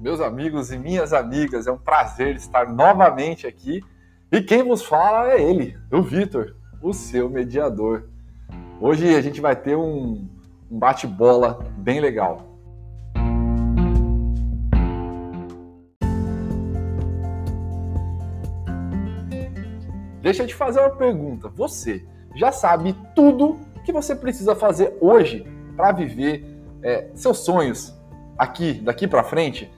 meus amigos e minhas amigas. É um prazer estar novamente aqui. E quem vos fala é ele, o Vitor, o seu mediador. Hoje a gente vai ter um, um bate-bola bem legal. Deixa eu te fazer uma pergunta. Você já sabe tudo que você precisa fazer hoje para viver é, seus sonhos aqui, daqui para frente?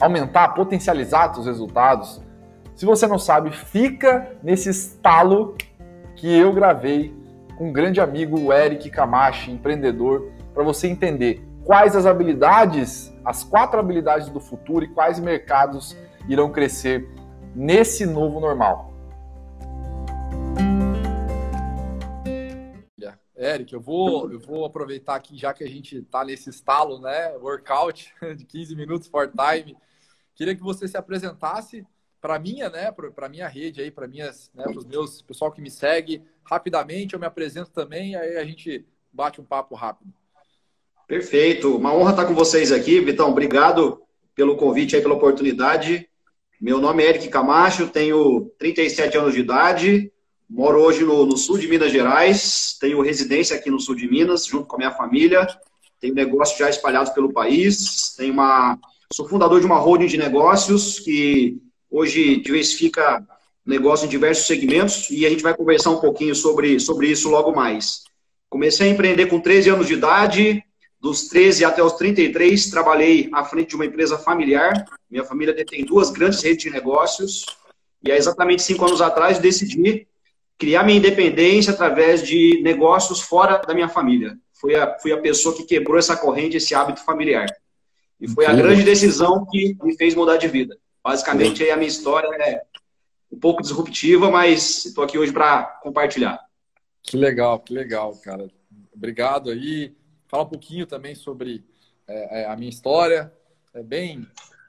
Aumentar, potencializar seus resultados? Se você não sabe, fica nesse estalo que eu gravei com um grande amigo, o Eric Camachi, empreendedor, para você entender quais as habilidades, as quatro habilidades do futuro e quais mercados irão crescer nesse novo normal. Eric, eu vou, eu vou aproveitar aqui, já que a gente está nesse estalo, né? Workout de 15 minutos for time. Queria que você se apresentasse para minha, né, para minha rede aí, para minhas, né, para os meus pessoal que me segue, rapidamente eu me apresento também, aí a gente bate um papo rápido. Perfeito, uma honra estar com vocês aqui, Vitão. Obrigado pelo convite aí, pela oportunidade. Meu nome é Eric Camacho, tenho 37 anos de idade, moro hoje no, no sul de Minas Gerais, tenho residência aqui no sul de Minas, junto com a minha família. Tenho negócios já espalhados pelo país. Tenho uma, sou fundador de uma holding de negócios que Hoje diversifica negócio em diversos segmentos e a gente vai conversar um pouquinho sobre, sobre isso logo mais. Comecei a empreender com 13 anos de idade, dos 13 até os 33, trabalhei à frente de uma empresa familiar. Minha família detém duas grandes redes de negócios. E há exatamente cinco anos atrás decidi criar minha independência através de negócios fora da minha família. Fui a, fui a pessoa que quebrou essa corrente, esse hábito familiar. E foi a grande decisão que me fez mudar de vida. Basicamente, aí a minha história é um pouco disruptiva, mas estou aqui hoje para compartilhar. Que legal, que legal, cara. Obrigado aí. Fala um pouquinho também sobre é, é, a minha história. É bem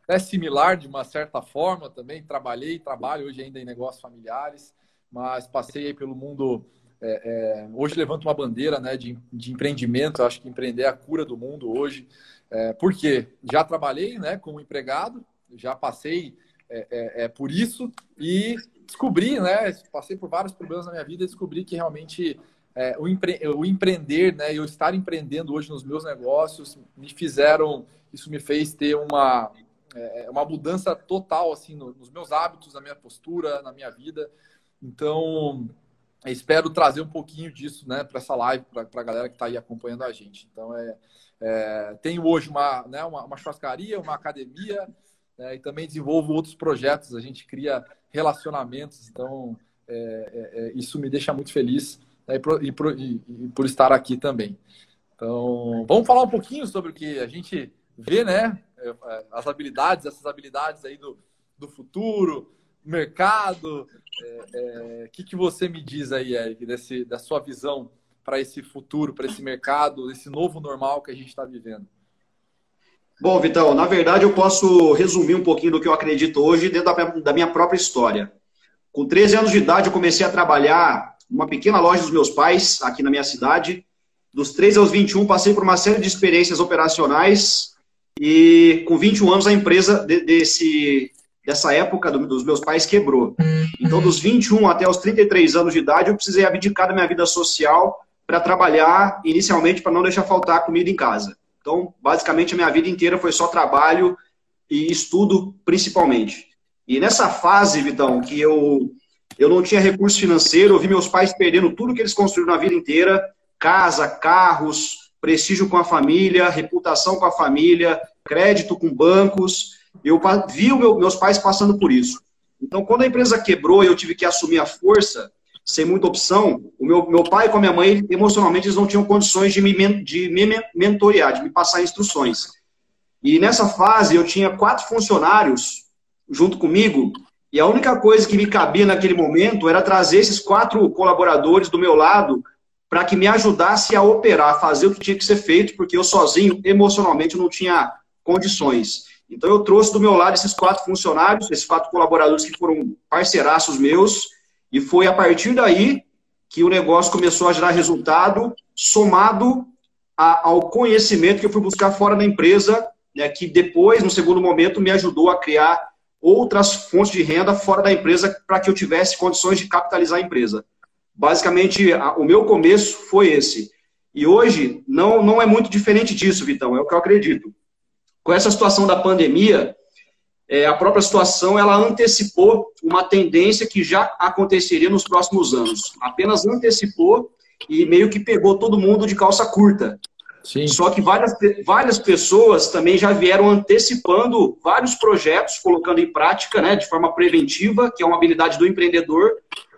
é similar de uma certa forma também. Trabalhei, trabalho hoje ainda em negócios familiares, mas passei aí pelo mundo. É, é, hoje levanto uma bandeira né, de, de empreendimento. Acho que empreender é a cura do mundo hoje. É, porque já trabalhei né, como empregado, já passei é, é, é, por isso e descobri, né? Passei por vários problemas na minha vida e descobri que realmente é, o, empre o empreender, né? Eu estar empreendendo hoje nos meus negócios me fizeram, isso me fez ter uma uma mudança total assim no, nos meus hábitos, na minha postura, na minha vida. Então espero trazer um pouquinho disso, né, para essa live, para a galera que está aí acompanhando a gente. Então é, é tenho hoje uma, né, uma, uma churrascaria, uma academia né, e também desenvolvo outros projetos, a gente cria relacionamentos, então é, é, é isso me deixa muito feliz né, e, por, e, por, e, por, estar aqui também. Então, vamos falar um pouquinho sobre o que a gente vê, né? É, é, as habilidades, essas habilidades aí do, do futuro, mercado. O é, que, que você me diz aí, Eric, desse, da sua visão para esse futuro, para esse mercado, esse novo normal que a gente está vivendo? Bom, Vitão, na verdade eu posso resumir um pouquinho do que eu acredito hoje dentro da minha própria história. Com 13 anos de idade, eu comecei a trabalhar numa pequena loja dos meus pais, aqui na minha cidade. Dos 13 aos 21, passei por uma série de experiências operacionais e com 21 anos a empresa de, desse, dessa época do, dos meus pais quebrou. Então, dos 21 até os 33 anos de idade, eu precisei abdicar da minha vida social para trabalhar, inicialmente, para não deixar faltar comida em casa. Então, basicamente, a minha vida inteira foi só trabalho e estudo, principalmente. E nessa fase, Vitão, que eu, eu não tinha recurso financeiro, eu vi meus pais perdendo tudo que eles construíram na vida inteira, casa, carros, prestígio com a família, reputação com a família, crédito com bancos. Eu vi meu, meus pais passando por isso. Então, quando a empresa quebrou e eu tive que assumir a força, sem muita opção, o meu, meu pai com a minha mãe, emocionalmente, eles não tinham condições de me, de me mentorear, de me passar instruções. E nessa fase, eu tinha quatro funcionários junto comigo, e a única coisa que me cabia naquele momento era trazer esses quatro colaboradores do meu lado para que me ajudasse a operar, a fazer o que tinha que ser feito, porque eu sozinho, emocionalmente, não tinha condições. Então, eu trouxe do meu lado esses quatro funcionários, esses quatro colaboradores que foram parceiraços meus, e foi a partir daí que o negócio começou a gerar resultado, somado a, ao conhecimento que eu fui buscar fora da empresa né, que depois, no segundo momento, me ajudou a criar outras fontes de renda fora da empresa para que eu tivesse condições de capitalizar a empresa. Basicamente, a, o meu começo foi esse. E hoje não, não é muito diferente disso, Vitão, é o que eu acredito. Com essa situação da pandemia, é, a própria situação ela antecipou uma tendência que já aconteceria nos próximos anos. Apenas antecipou e meio que pegou todo mundo de calça curta. Sim. Só que várias, várias pessoas também já vieram antecipando vários projetos, colocando em prática, né, de forma preventiva, que é uma habilidade do empreendedor,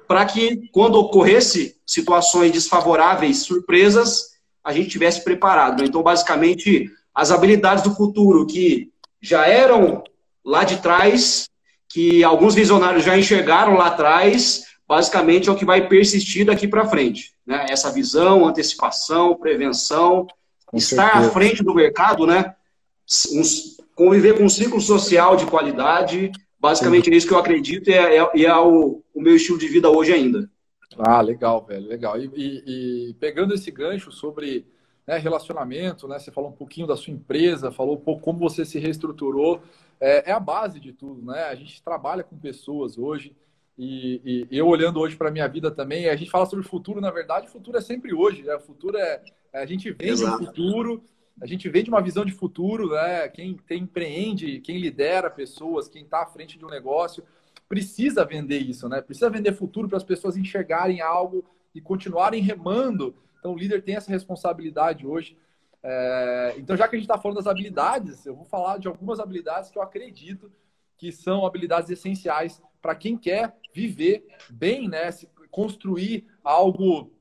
para que quando ocorresse situações desfavoráveis, surpresas, a gente tivesse preparado. Então, basicamente, as habilidades do futuro que já eram lá de trás, que alguns visionários já enxergaram lá atrás, basicamente é o que vai persistir daqui para frente. Né? Essa visão, antecipação, prevenção, com estar certeza. à frente do mercado, né? conviver com um ciclo social de qualidade, basicamente Sim. é isso que eu acredito e é, é, é o, o, meu estilo de vida hoje ainda. Ah, legal, velho, legal. E, e, e pegando esse gancho sobre né, relacionamento, né? Você falou um pouquinho da sua empresa, falou um pouco como você se reestruturou. É, é a base de tudo, né? A gente trabalha com pessoas hoje. E, e eu olhando hoje para a minha vida também, a gente fala sobre o futuro, na verdade, o futuro é sempre hoje, né? O futuro é. A gente vende o futuro, a gente vende uma visão de futuro, né? Quem tem, empreende, quem lidera pessoas, quem está à frente de um negócio, precisa vender isso, né? Precisa vender futuro para as pessoas enxergarem algo e continuarem remando então, o líder tem essa responsabilidade hoje. É, então, já que a gente está falando das habilidades, eu vou falar de algumas habilidades que eu acredito que são habilidades essenciais para quem quer viver bem, né? Construir algo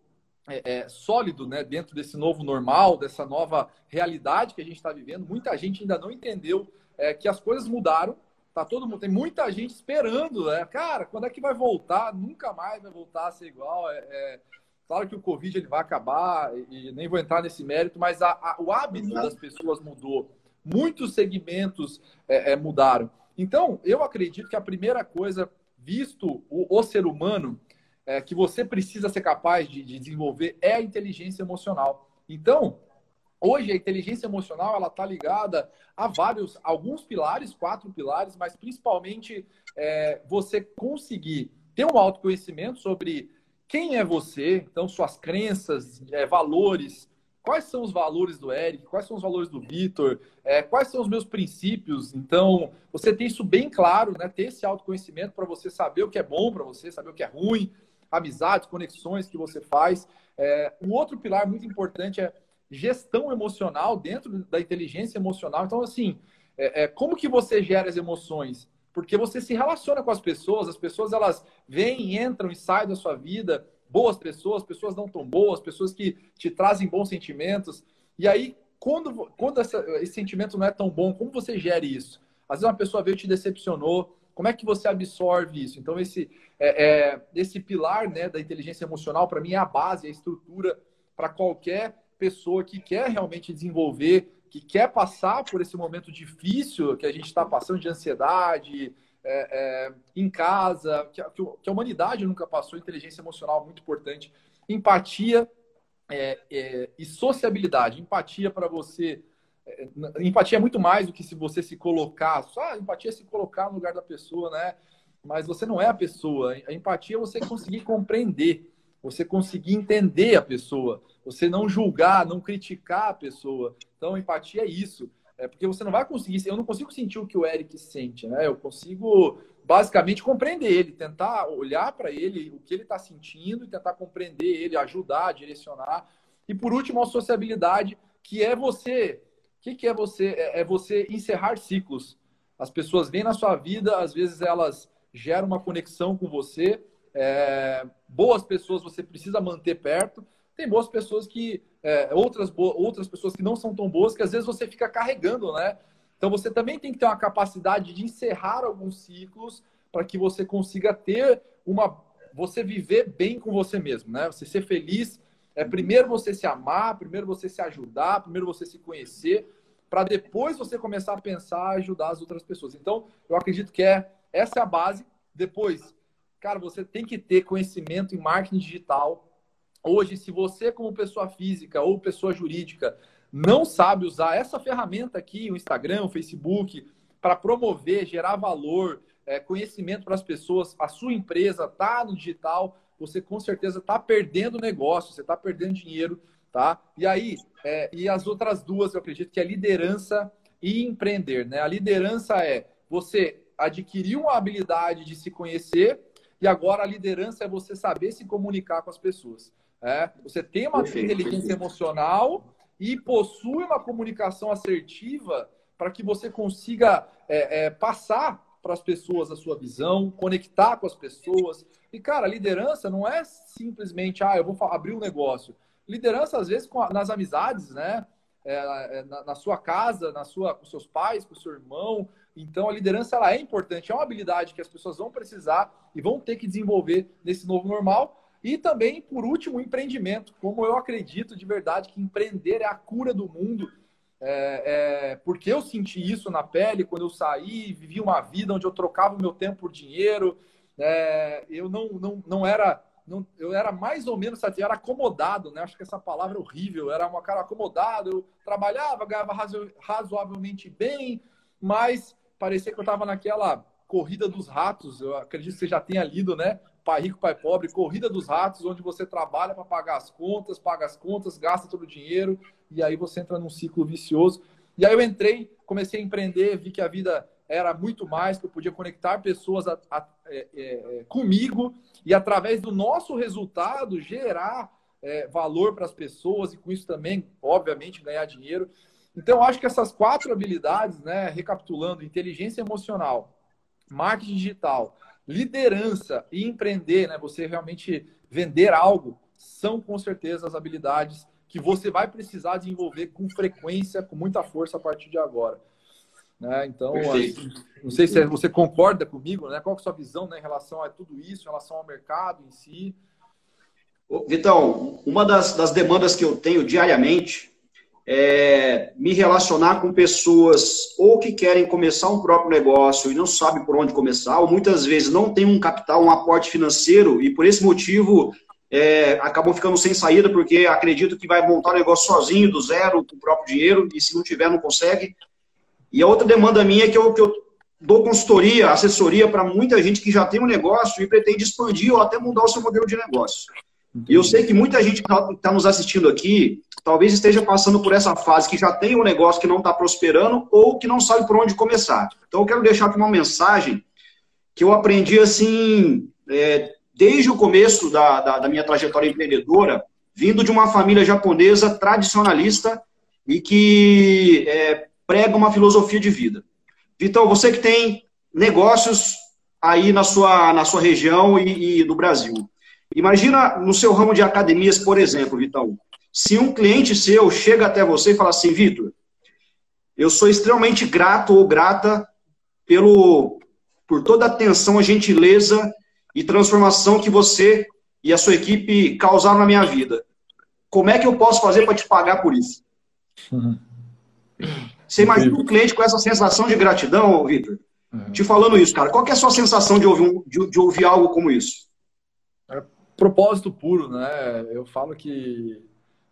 é, é, sólido né? dentro desse novo normal, dessa nova realidade que a gente está vivendo. Muita gente ainda não entendeu é, que as coisas mudaram. Tá todo mundo, tem muita gente esperando, né? Cara, quando é que vai voltar? Nunca mais vai voltar a ser igual. É, é Claro que o Covid ele vai acabar e nem vou entrar nesse mérito, mas a, a, o hábito das pessoas mudou. Muitos segmentos é, é, mudaram. Então, eu acredito que a primeira coisa, visto o, o ser humano, é, que você precisa ser capaz de, de, desenvolver é a inteligência emocional. Então, hoje a inteligência emocional ela está ligada a vários, alguns pilares, quatro pilares, mas principalmente é, você conseguir ter um autoconhecimento sobre quem é você, então suas crenças, é, valores, quais são os valores do Eric, quais são os valores do Vitor, é, quais são os meus princípios. Então, você tem isso bem claro, né? ter esse autoconhecimento para você saber o que é bom para você, saber o que é ruim, amizades, conexões que você faz. É, um outro pilar muito importante é gestão emocional dentro da inteligência emocional. Então, assim, é, como que você gera as emoções? Porque você se relaciona com as pessoas, as pessoas elas vêm, entram e saem da sua vida, boas pessoas, pessoas não tão boas, pessoas que te trazem bons sentimentos. E aí, quando, quando essa, esse sentimento não é tão bom, como você gere isso? Às vezes uma pessoa veio e te decepcionou, como é que você absorve isso? Então, esse, é, é, esse pilar né, da inteligência emocional, para mim, é a base, é a estrutura para qualquer pessoa que quer realmente desenvolver que quer passar por esse momento difícil que a gente está passando de ansiedade é, é, em casa, que a, que a, humanidade nunca passou, inteligência emocional muito importante, empatia é, é e sociabilidade. Empatia para você. É, empatia é muito mais do que se você se colocar. Só empatia é se colocar no lugar da pessoa, né? Mas você não é a pessoa. A empatia é você conseguir compreender você conseguir entender a pessoa, você não julgar, não criticar a pessoa. Então, empatia é isso. É porque você não vai conseguir, eu não consigo sentir o que o Eric sente, né? Eu consigo basicamente compreender ele, tentar olhar para ele, o que ele está sentindo e tentar compreender ele, ajudar, direcionar. E por último, a sociabilidade, que é você. O que, que é você? É, é você encerrar ciclos. As pessoas vêm na sua vida, às vezes elas geram uma conexão com você, é, boas pessoas você precisa manter perto. Tem boas pessoas que. É, outras, outras pessoas que não são tão boas, que às vezes você fica carregando, né? Então você também tem que ter uma capacidade de encerrar alguns ciclos para que você consiga ter uma. Você viver bem com você mesmo, né? Você ser feliz. É primeiro você se amar, primeiro você se ajudar, primeiro você se conhecer, para depois você começar a pensar ajudar as outras pessoas. Então, eu acredito que é essa é a base. Depois, Cara, você tem que ter conhecimento em marketing digital. Hoje, se você, como pessoa física ou pessoa jurídica, não sabe usar essa ferramenta aqui, o Instagram, o Facebook, para promover, gerar valor, é, conhecimento para as pessoas, a sua empresa está no digital, você com certeza está perdendo negócio, você está perdendo dinheiro, tá? E aí, é, e as outras duas, eu acredito que é liderança e empreender, né? A liderança é você adquirir uma habilidade de se conhecer e agora a liderança é você saber se comunicar com as pessoas. É? Você tem uma perfeito, inteligência perfeito. emocional e possui uma comunicação assertiva para que você consiga é, é, passar para as pessoas a sua visão, conectar com as pessoas. E, cara, liderança não é simplesmente, ah, eu vou abrir um negócio. Liderança, às vezes, nas amizades, né? É, é, na, na, sua casa, na sua, com seus pais, com seu irmão. Então, a liderança ela é importante, é uma habilidade que as pessoas vão precisar e vão ter que desenvolver nesse novo normal. E também, por último, o empreendimento. Como eu acredito de verdade que empreender é a cura do mundo. É, é, porque eu senti isso na pele quando eu saí, vivi uma vida onde eu trocava o meu tempo por dinheiro. É, eu não, não, não era. Não, eu era mais ou menos, era acomodado, né? Acho que essa palavra é horrível. Era um cara acomodado, eu trabalhava, ganhava razo, razoavelmente bem, mas parecia que eu estava naquela corrida dos ratos. Eu acredito que você já tenha lido, né? Pai Rico, Pai Pobre, Corrida dos Ratos, onde você trabalha para pagar as contas, paga as contas, gasta todo o dinheiro e aí você entra num ciclo vicioso. E aí eu entrei, comecei a empreender, vi que a vida era muito mais, que eu podia conectar pessoas a, a, é, é, é comigo e através do nosso resultado gerar é, valor para as pessoas e com isso também, obviamente, ganhar dinheiro. Então, acho que essas quatro habilidades, né, recapitulando, inteligência emocional, marketing digital, liderança e empreender, né, você realmente vender algo, são com certeza as habilidades que você vai precisar desenvolver com frequência, com muita força a partir de agora. Né? Então, assim, não sei se você concorda comigo, né? Qual é a sua visão né, em relação a tudo isso, em relação ao mercado em si? Vitão, uma das, das demandas que eu tenho diariamente é, me relacionar com pessoas ou que querem começar um próprio negócio e não sabem por onde começar, ou muitas vezes não tem um capital, um aporte financeiro, e por esse motivo é, acabam ficando sem saída, porque acredito que vai montar o negócio sozinho, do zero, com o próprio dinheiro, e se não tiver, não consegue. E a outra demanda minha é que eu, que eu dou consultoria, assessoria para muita gente que já tem um negócio e pretende expandir ou até mudar o seu modelo de negócio. E eu sei que muita gente que está tá nos assistindo aqui talvez esteja passando por essa fase que já tem um negócio que não está prosperando ou que não sabe por onde começar. Então eu quero deixar aqui uma mensagem que eu aprendi assim é, desde o começo da, da, da, minha trajetória empreendedora, vindo de uma família japonesa tradicionalista e que é, prega uma filosofia de vida. Então você que tem negócios aí na sua, na sua região e, e no Brasil. Imagina no seu ramo de academias, por exemplo, Vitão, se um cliente seu chega até você e fala assim, Vitor, eu sou extremamente grato ou grata pelo, por toda a atenção, a gentileza e transformação que você e a sua equipe causaram na minha vida. Como é que eu posso fazer para te pagar por isso? Uhum. Você imagina um cliente com essa sensação de gratidão, Vitor? Uhum. Te falando isso, cara. Qual é a sua sensação de ouvir, um, de, de ouvir algo como isso? propósito puro, né? Eu falo que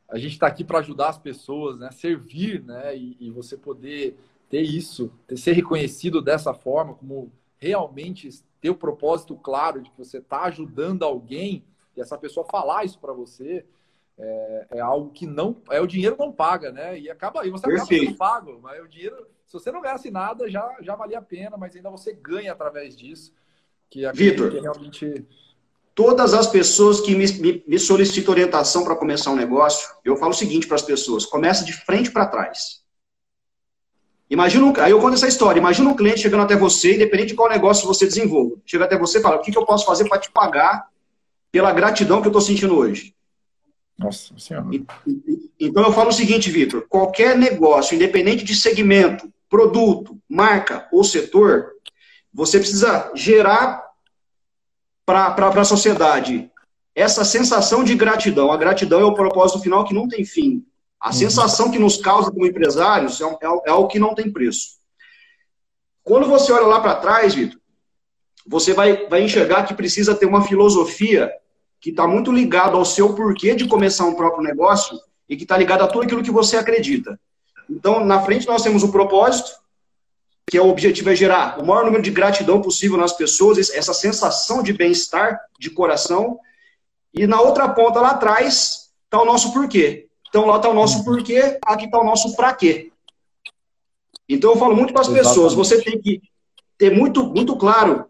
a gente está aqui para ajudar as pessoas, né? Servir, né? E, e, você poder ter isso, ter, ser reconhecido dessa forma, como realmente ter o propósito claro de que você está ajudando alguém e essa pessoa falar isso para você é, é, algo que não é o dinheiro não paga, né? E acaba aí você acaba sendo pago, mas o dinheiro se você não ganhasse nada já já valia a pena, mas ainda você ganha através disso que, Vitor, que realmente Todas as pessoas que me, me, me solicitam orientação para começar um negócio, eu falo o seguinte para as pessoas: começa de frente para trás. Imagina um, aí eu conto essa história. Imagina um cliente chegando até você, independente de qual negócio você desenvolva. Chega até você e fala: o que, que eu posso fazer para te pagar pela gratidão que eu estou sentindo hoje? Nossa Senhora. Então eu falo o seguinte, Vitor: qualquer negócio, independente de segmento, produto, marca ou setor, você precisa gerar para a sociedade essa sensação de gratidão. A gratidão é o propósito final que não tem fim. A uhum. sensação que nos causa como empresários é, é, é algo que não tem preço. Quando você olha lá para trás, Vitor, você vai, vai enxergar que precisa ter uma filosofia que está muito ligada ao seu porquê de começar um próprio negócio e que está ligado a tudo aquilo que você acredita. Então, na frente nós temos o propósito, que é o objetivo é gerar o maior número de gratidão possível nas pessoas, essa sensação de bem-estar de coração. E na outra ponta lá atrás está o nosso porquê. Então lá está o nosso porquê, aqui está o nosso para quê. Então eu falo muito para as pessoas, você tem que ter muito, muito claro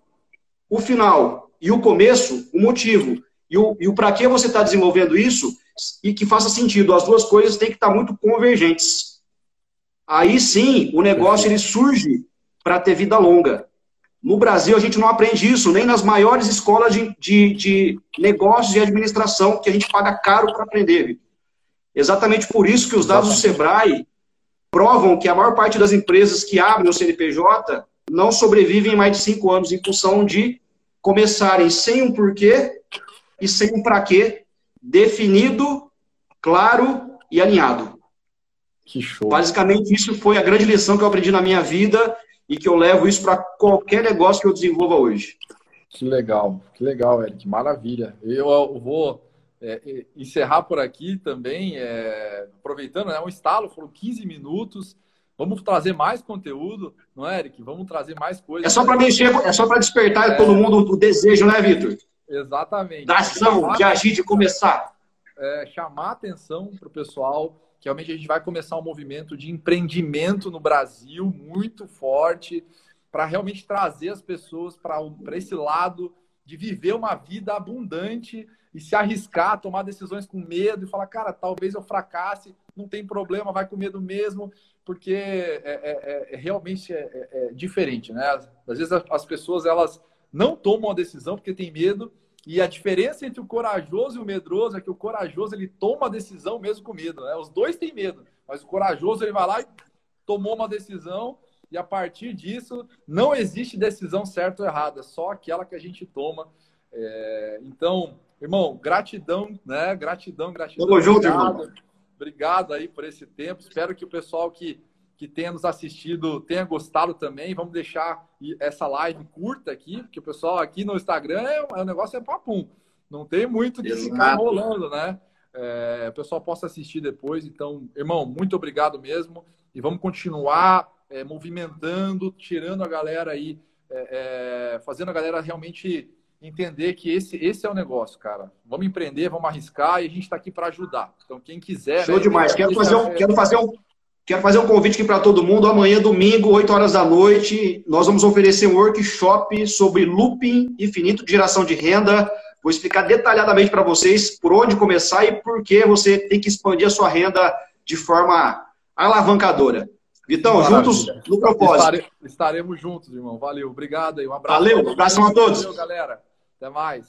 o final e o começo, o motivo. E o, e o para que você está desenvolvendo isso e que faça sentido. As duas coisas têm que estar tá muito convergentes. Aí sim, o negócio ele surge para ter vida longa. No Brasil, a gente não aprende isso, nem nas maiores escolas de, de, de negócios e administração, que a gente paga caro para aprender. Exatamente por isso que os dados do Sebrae provam que a maior parte das empresas que abrem o CNPJ não sobrevivem mais de cinco anos em função de começarem sem um porquê e sem um para quê definido, claro e alinhado. Que show. Basicamente, isso foi a grande lição que eu aprendi na minha vida e que eu levo isso para qualquer negócio que eu desenvolva hoje. Que legal, que legal, Eric, maravilha. Eu vou é, encerrar por aqui também, é, aproveitando, é né, um estalo, foram 15 minutos. Vamos trazer mais conteúdo, não é, Eric? Vamos trazer mais coisas. É só para mexer, é só para despertar é... todo mundo o desejo, né, Vitor? Exatamente. Da ação, de agir, de começar. É, chamar atenção para o pessoal que realmente a gente vai começar um movimento de empreendimento no Brasil muito forte para realmente trazer as pessoas para esse lado de viver uma vida abundante e se arriscar, tomar decisões com medo e falar, cara, talvez eu fracasse, não tem problema, vai com medo mesmo, porque é, é, é, é realmente é, é, é, diferente, né? Às vezes as pessoas elas não tomam a decisão porque tem medo e a diferença entre o corajoso e o medroso é que o corajoso ele toma a decisão mesmo com medo, né? Os dois têm medo, mas o corajoso ele vai lá e tomou uma decisão e a partir disso não existe decisão certa ou errada, só aquela que a gente toma. É... Então, irmão, gratidão, né? Gratidão, gratidão. Tamo junto, irmão. Obrigado aí por esse tempo. Espero que o pessoal que que tenha nos assistido tenha gostado também. Vamos deixar essa live curta aqui, porque o pessoal aqui no Instagram é, o negócio é papum. Não tem muito de ficar rolando, né? É, o pessoal possa assistir depois. Então, irmão, muito obrigado mesmo. E vamos continuar é, movimentando, tirando a galera aí, é, é fazendo a galera realmente entender que esse, esse é o negócio, cara. Vamos empreender, vamos arriscar e a gente está aqui para ajudar. Então, quem quiser. Show né, demais. Quero fazer, um, quero fazer um Quero fazer um convite aqui para todo mundo. Amanhã, domingo, 8 horas da noite, nós vamos oferecer um workshop sobre looping infinito de geração de renda. Vou explicar detalhadamente para vocês por onde começar e por que você tem que expandir a sua renda de forma alavancadora. Vitão, juntos no propósito. Estare, estaremos juntos, irmão. Valeu. Obrigado aí. Um abraço. Valeu. Um abraço a todos. Valeu, galera. Até mais.